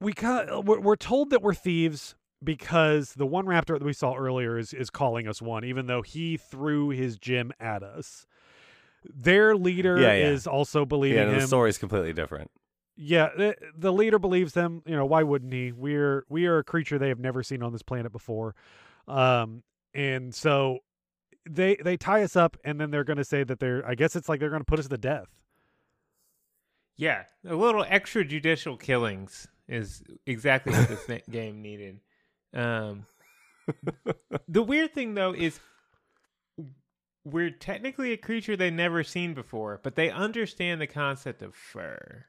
Speaker 1: we cut we're, we're told that we're thieves because the one raptor that we saw earlier is is calling us one even though he threw his gem at us. Their leader
Speaker 3: Yeah, yeah.
Speaker 1: is also believing
Speaker 3: Yeah, no,
Speaker 1: him.
Speaker 3: the story's completely different.
Speaker 1: Yeah, the, the leader believes them. You know, why wouldn't he? We're we are a creature they have never seen on this planet before, um, and so they they tie us up, and then they're going to say that they're. I guess it's like they're going to put us to death.
Speaker 2: Yeah, a little extrajudicial killings is exactly what this game needed. Um, the weird thing though is we're technically a creature they've never seen before, but they understand the concept of fur,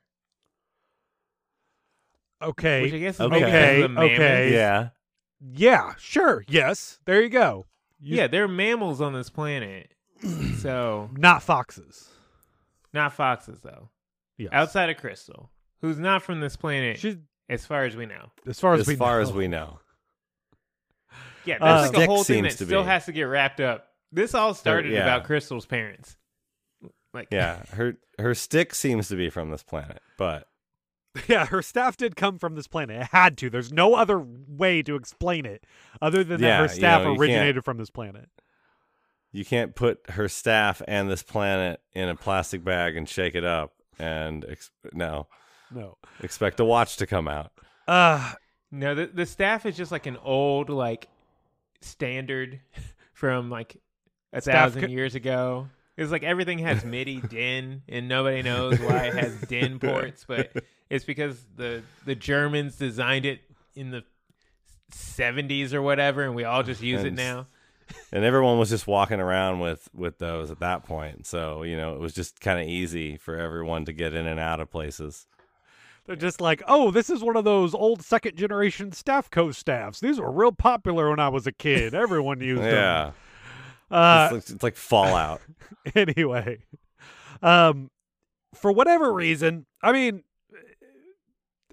Speaker 1: Okay.
Speaker 2: which I guess is
Speaker 3: Okay.
Speaker 2: maybe
Speaker 1: Okay,
Speaker 2: of the
Speaker 1: okay.
Speaker 2: mammals.
Speaker 3: Yeah.
Speaker 1: yeah. Sure. Yes. There you go. You-
Speaker 2: Yeah, they're mammals on this planet, so
Speaker 1: Not foxes.
Speaker 2: not foxes though.
Speaker 1: Yes.
Speaker 2: Outside of Krystal, who's not from this planet,
Speaker 1: She's
Speaker 2: as far as we know.
Speaker 1: as far as,
Speaker 3: As
Speaker 1: we
Speaker 3: far
Speaker 1: know.
Speaker 3: as we know.
Speaker 2: Yeah,
Speaker 1: Uh,
Speaker 2: that's like a
Speaker 3: Stick
Speaker 2: whole thing
Speaker 3: seems
Speaker 2: that
Speaker 3: to
Speaker 2: still
Speaker 3: be.
Speaker 2: has to get wrapped up. This all started
Speaker 3: yeah.
Speaker 2: about Krystal's parents. Like,
Speaker 3: Yeah, her her stick seems to be from this planet, but
Speaker 1: Yeah, her staff did come from this planet. It had to. There's no other way to explain it other than that
Speaker 3: Yeah,
Speaker 1: her
Speaker 3: you
Speaker 1: staff
Speaker 3: know, you can't-
Speaker 1: originated from this planet.
Speaker 3: you can't put her staff and this planet in a plastic bag and shake it up and ex- no
Speaker 1: No.
Speaker 3: expect a watch to come out.
Speaker 1: Uh
Speaker 2: No, the the staff is just like an old like standard from like a
Speaker 1: Staff
Speaker 2: thousand
Speaker 1: co-
Speaker 2: years ago. It's like everything has MIDI DIN, and nobody knows why it has DIN ports, but it's because the the Germans designed it in the seventies or whatever, and we all just use it now.
Speaker 3: and everyone was just walking around with with those at that point so you know it was just kind of easy for everyone to get in and out of places
Speaker 1: They're just like, oh, this is one of those old second generation staff co staffs. These were real popular when I was a kid. Everyone used them.
Speaker 3: yeah
Speaker 1: Uh,
Speaker 3: it's, like, it's like fallout.
Speaker 1: anyway, um, for whatever reason, I mean,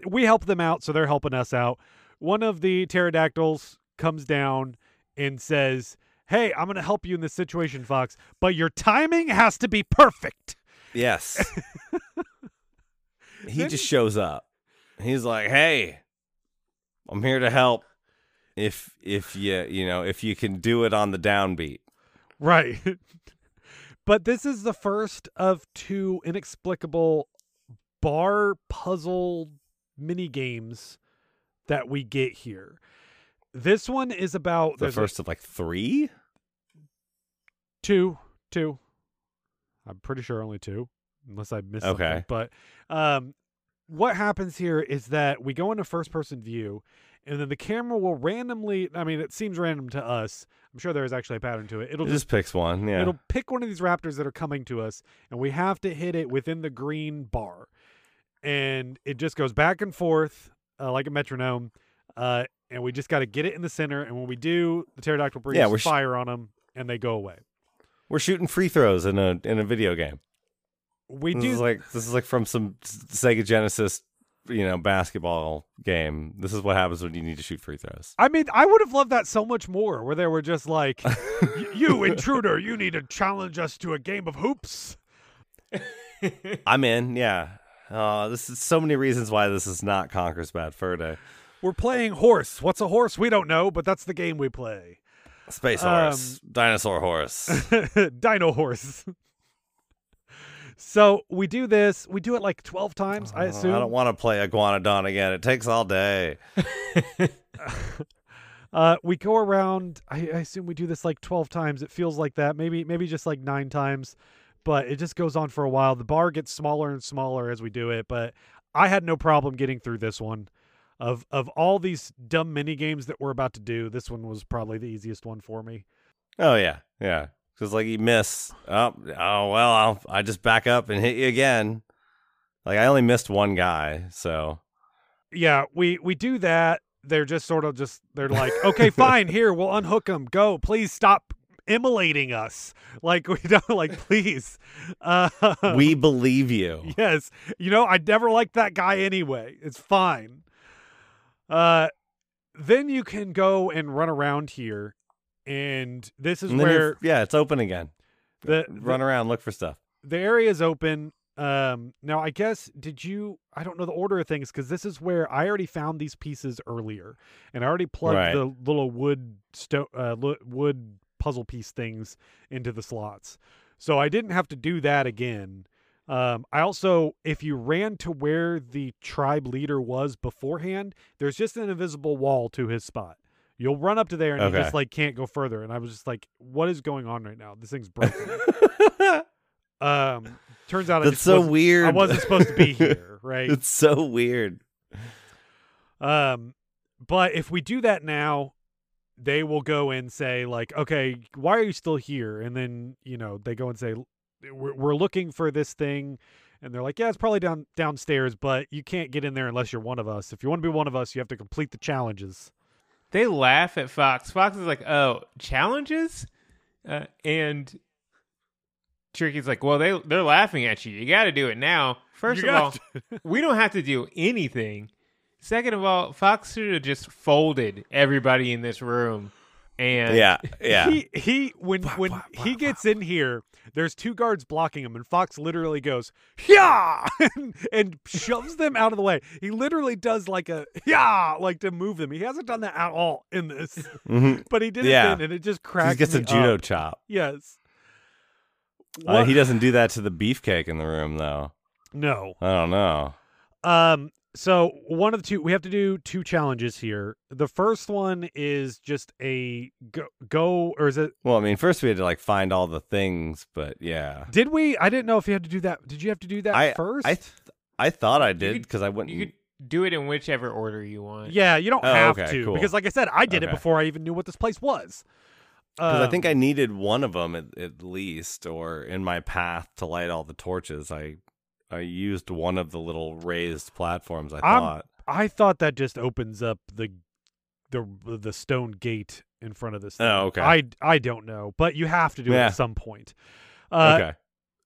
Speaker 1: we help them out, so they're helping us out. One of the pterodactyls comes down and says, "Hey, I'm going to help you in this situation, Fox, but your timing has to be perfect."
Speaker 3: yes. He
Speaker 1: Then-
Speaker 3: just shows up. He's like hey i'm here to help. If if you you know if you can do it on the downbeat
Speaker 1: Right. but this is the first of two inexplicable bar puzzle mini games that we get here. This one is about
Speaker 3: the
Speaker 1: there's a-
Speaker 3: first of like three
Speaker 1: two, two. I'm pretty sure only two, unless I missed something.
Speaker 3: Okay.
Speaker 1: But um, what happens here is that we go into first person view, and then the camera will randomly. I mean, it seems random to us. I'm sure there is actually a pattern to it. It'll
Speaker 3: it
Speaker 1: just
Speaker 3: just picks one yeah
Speaker 1: It'll pick one of these raptors that are coming to us, and we have to hit it within the green bar. And it just goes back and forth uh, like a metronome. Uh, and we just got to get it in the center. And when we do, the pterodactyl breathes
Speaker 3: Yeah, we're sh-
Speaker 1: fire on them, and they go away.
Speaker 3: we're shooting free throws in a in a video game
Speaker 1: We
Speaker 3: this
Speaker 1: do
Speaker 3: is like this is like from some Sega Genesis you know basketball game. This is what happens when you need to shoot free throws.
Speaker 1: I mean, I would have loved that so much more, where they were just like, "You intruder, you need to challenge us to a game of hoops."
Speaker 3: I'm in. Yeah. Uh, this is so many reasons why this is not Conker's Bad Fur Day.
Speaker 1: We're playing horse. What's a horse? We don't know, but that's the game we play.
Speaker 3: Space
Speaker 1: Um,
Speaker 3: horse, dinosaur horse.
Speaker 1: Dino horse. So we do this. We do it like twelve times. I
Speaker 3: Oh,
Speaker 1: assume.
Speaker 3: I don't want to play Iguanodon again. It takes all day.
Speaker 1: Uh, we go around. I, I assume we do this like twelve times. It feels like that. Maybe maybe just like nine times, but it just goes on for a while. The bar gets smaller and smaller as we do it. But I had no problem getting through this one. Of of all these dumb mini games that we're about to do, this one was probably the easiest one for me.
Speaker 3: Oh yeah, yeah. Because like you miss. Oh, oh well. I'll I just back up and hit you again. Like I only missed one guy, so
Speaker 1: yeah, we we do that. They're just sort of just they're like, okay, fine, here we'll unhook them. Go, please stop immolating us. Like we don't like, please. Uh,
Speaker 3: we believe you.
Speaker 1: yes, you know I never liked that guy anyway. It's fine. Uh, then you can go and run around here, and this is
Speaker 3: And
Speaker 1: where
Speaker 3: yeah, it's open again.
Speaker 1: the,
Speaker 3: Run around, look for stuff.
Speaker 1: the area is open. Um, now I guess did you? I don't know the order of things because this is where I already found these pieces earlier, and I already plugged
Speaker 3: Right.
Speaker 1: the little wood sto- uh, lo- wood puzzle piece things into the slots, so I didn't have to do that again. Um, I also, if you ran to where the tribe leader was beforehand, there's just an invisible wall to his spot. You'll run up to there and you just like can't go further. And I was just like, "What is going on right now? This thing's broken." Um, turns out I
Speaker 3: That's so weird.
Speaker 1: I wasn't supposed to be here, right?
Speaker 3: it's so weird.
Speaker 1: Um, but if we do that now, they will go and say like, "Okay, why are you still here?" And then you know they go and say, "We're, we're looking for this thing." And they're like, "Yeah, it's probably down downstairs, but you can't get in there unless you're one of us. If you want to be one of us, you have to complete the challenges."
Speaker 2: They laugh at Fox. Fox is like, "Oh, challenges," uh, and Tricky's like, "Well, they they're laughing at you. You got to do it now. First
Speaker 1: You
Speaker 2: of all, we don't have to do anything. Second of all, Fox should have just folded everybody in this room, and
Speaker 3: Yeah, yeah.
Speaker 1: He he when when he gets in here, there's two guards blocking him, and Fox literally goes yeah and, and shoves them out of the way. He literally does like a yeah like to move them. He hasn't done that at all in this,
Speaker 3: Mhm.
Speaker 1: but he did
Speaker 3: Yeah.
Speaker 1: it then, and it just
Speaker 3: He
Speaker 1: cracks.
Speaker 3: gets a judo
Speaker 1: up.
Speaker 3: chop.
Speaker 1: Yes.
Speaker 3: Uh, he doesn't do that to the beefcake in the room, though.
Speaker 1: no.
Speaker 3: I don't know.
Speaker 1: Um. So one of the two, we have to do two challenges here. The first one is just a go, go or is it?
Speaker 3: Well, I mean, first we had to like find all the things, but yeah,
Speaker 1: Did we? I didn't know if you had to do that. Did you have to do that
Speaker 3: I
Speaker 1: first?
Speaker 3: I th- I thought I did because I went.
Speaker 2: you could do it in whichever order you want.
Speaker 1: Yeah, you don't
Speaker 3: Oh,
Speaker 1: have
Speaker 3: okay,
Speaker 1: to
Speaker 3: cool.
Speaker 1: because, like I said, I did it before I even knew what this place was.
Speaker 3: Because I think
Speaker 1: Um,
Speaker 3: I needed one of them at, at least, or in my path to light all the torches, I I used one of the little raised platforms. I
Speaker 1: I'm-
Speaker 3: thought.
Speaker 1: I thought that just opens up the the the stone gate in front of this. Thing.
Speaker 3: Oh, okay.
Speaker 1: I I don't know, but you have to do it at some point. Uh,
Speaker 3: okay.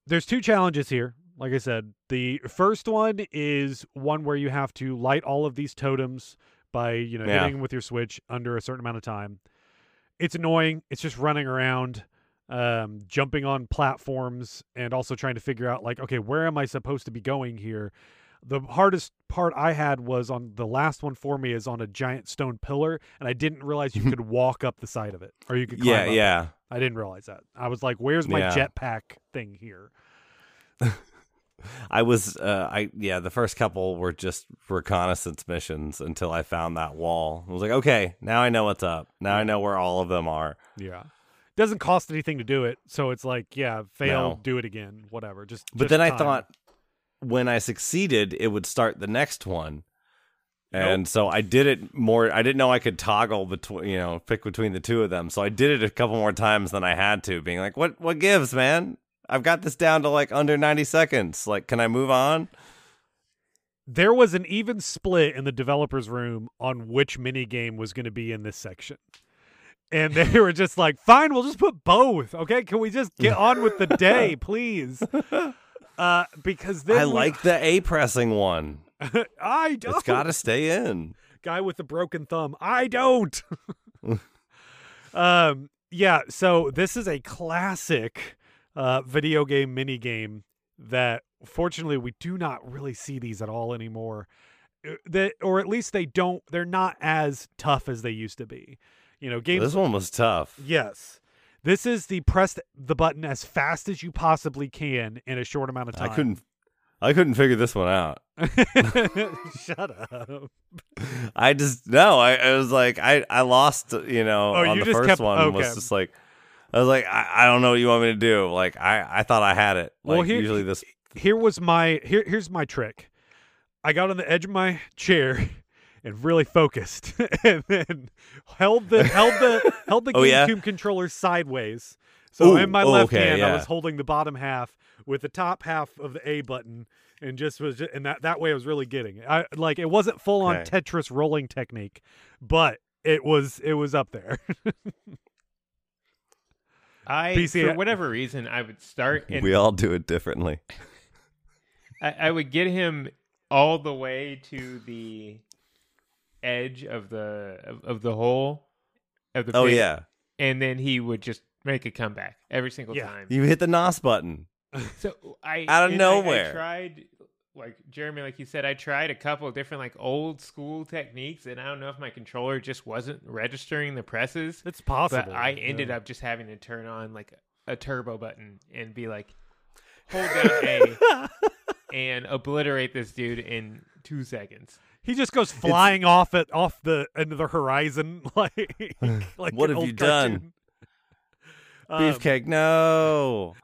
Speaker 1: There's two challenges here. Like I said, the first one is one where you have to light all of these totems by you know
Speaker 3: Yeah.
Speaker 1: hitting them with your switch under a certain amount of time. It's annoying. It's just running around, um, jumping on platforms, and also trying to figure out like, okay, where am I supposed to be going here? The hardest part I had was on the last one for me is on a giant stone pillar, and I didn't realize you could walk up the side of it, or you could climb
Speaker 3: Yeah,
Speaker 1: up
Speaker 3: yeah.
Speaker 1: I didn't realize that. I was like, "Where's my
Speaker 3: Yeah.
Speaker 1: jetpack thing here?"
Speaker 3: I was, uh, I yeah. The first couple were just reconnaissance missions until I found that wall. I was like, okay, now I know what's up. Now I know where all of them are.
Speaker 1: Yeah. Doesn't cost anything to do it, so it's like, yeah, fail,
Speaker 3: No.
Speaker 1: do it again, whatever. Just
Speaker 3: But
Speaker 1: just
Speaker 3: then I thought when I succeeded, it would start the next one. And so I did it more. I didn't know I could toggle between, you know, pick between the two of them. So I did it a couple more times than I had to, being like, "What? What gives, man? I've got this down to like under ninety seconds. Like, can I move on?"
Speaker 1: there was an even split in the developers room on which mini game was going to be in this section. And they were just like, "Fine, we'll just put both. Okay, can we just get on with the day, please?" Uh, because then
Speaker 3: I
Speaker 1: we-
Speaker 3: like the A pressing one.
Speaker 1: I don't.
Speaker 3: It's got to stay in.
Speaker 1: Guy with the broken thumb. I don't. um. Yeah. So this is a classic uh, video game mini game that, fortunately, we do not really see these at all anymore. Uh, That, or at least they don't. They're not as tough as they used to be. You know, games
Speaker 3: This one was tough.
Speaker 1: Yes. This is the press the button as fast as you possibly can in a short amount of time.
Speaker 3: I couldn't. I couldn't figure this one out.
Speaker 1: Shut up.
Speaker 3: I just no. I, I was like I I lost. You know,
Speaker 1: Oh,
Speaker 3: on
Speaker 1: you
Speaker 3: the
Speaker 1: just
Speaker 3: first
Speaker 1: kept-
Speaker 3: one
Speaker 1: okay.
Speaker 3: was just like I was like I, I don't know what you want me to do. Like I I thought I had it. Like
Speaker 1: Well, here-
Speaker 3: usually this.
Speaker 1: Here was my here here's my trick. I got on the edge of my chair and really focused and then held the held the held the
Speaker 3: Oh, yeah?
Speaker 1: GameCube controller sideways. So
Speaker 3: Ooh,
Speaker 1: in my
Speaker 3: oh,
Speaker 1: left
Speaker 3: okay,
Speaker 1: hand I was holding the bottom half with the top half of the A button and just was and that that way I was really getting it. I like it wasn't full on
Speaker 3: Okay.
Speaker 1: Tetris rolling technique, but it was it was up there.
Speaker 2: I
Speaker 1: PC
Speaker 2: for uh, whatever reason I would start and
Speaker 3: we all do it differently.
Speaker 2: I, I would get him all the way to the edge of the of, of the hole of the
Speaker 3: Oh
Speaker 2: pit,
Speaker 3: yeah,
Speaker 2: and then he would just make a comeback every single
Speaker 1: Yeah.
Speaker 2: time.
Speaker 3: you hit the nos button.
Speaker 2: So I
Speaker 3: Out of
Speaker 2: and I- I
Speaker 3: nowhere.
Speaker 2: tried like Jeremy, like you said, I tried a couple of different like old school techniques, and I don't know if my controller just wasn't registering the presses.
Speaker 1: it's possible.
Speaker 2: But I ended
Speaker 1: yeah.
Speaker 2: up just having to turn on like a turbo button and be like, hold down A and obliterate this dude in two seconds.
Speaker 1: He just goes flying off it off the end of the horizon like like
Speaker 3: What have
Speaker 1: old
Speaker 3: you done?
Speaker 1: cartoon. Um,
Speaker 3: Beefcake, no.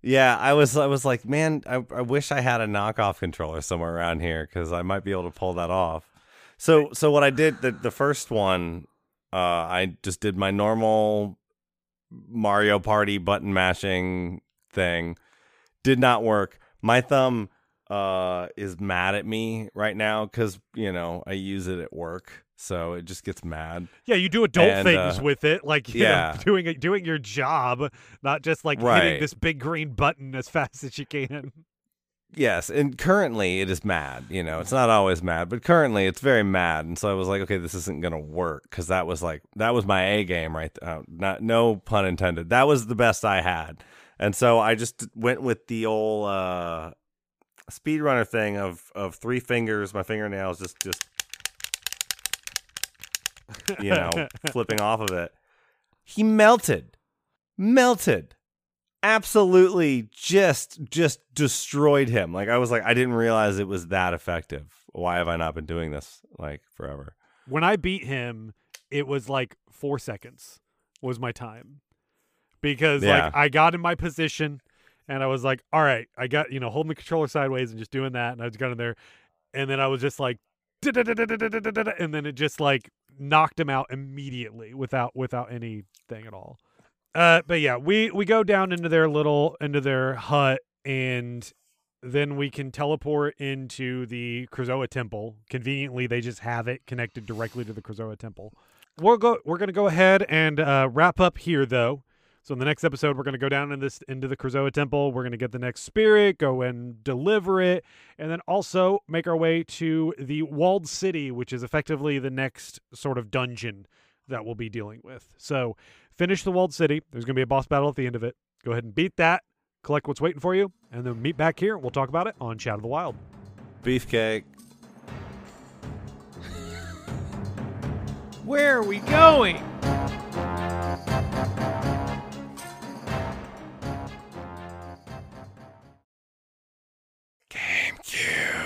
Speaker 3: Yeah, I was I was like, man, I, I wish I had a knockoff controller somewhere around here because I might be able to pull that off. So so what I did the the first one, uh, I just did my normal Mario Party button mashing thing. Did not work. My thumb uh is mad at me right now because you know I use it at work, so it just gets mad.
Speaker 1: Yeah, you do adult
Speaker 3: And,
Speaker 1: things
Speaker 3: uh,
Speaker 1: with it, like you
Speaker 3: yeah.
Speaker 1: know, doing it, doing your job, not just like hitting this big green button as fast as you can.
Speaker 3: Yes, and currently it is mad. You know, it's not always mad, but currently it's very mad. And so I was like, okay, this isn't gonna work because that was like that was my A game, right? Uh, not no pun intended. That was the best I had, and so I just went with the old uh, speedrunner thing of of three fingers, my fingernails just just you know flipping off of it. He melted, melted absolutely just just destroyed him. Like I was like I didn't realize it was that effective. Why have I not been doing this like forever?
Speaker 1: When I beat him, it was like four seconds was my time because
Speaker 3: Yeah.
Speaker 1: like I got in my position and I was like, all right, I got you know holding the controller sideways and just doing that, and I just got in there, and then I was just like, and then it just like knocked him out immediately without without anything at all. Uh, but yeah, we we go down into their little into their hut, and then we can teleport into the Krazoa temple. Conveniently, they just have it connected directly to the Krazoa temple. We'll go. We're gonna go ahead and uh, wrap up here, though. So in the next episode, we're gonna go down in this into the Krazoa temple. We're gonna get the next spirit, go and deliver it, and then also make our way to the walled city, which is effectively the next sort of dungeon that we'll be dealing with. So finish the walled city. There's gonna be a boss battle at the end of it. Go ahead and beat that. Collect what's waiting for you, and then meet back here. We'll talk about it on Chat of the Wild.
Speaker 3: Beefcake.
Speaker 2: Where are we going? Yeah.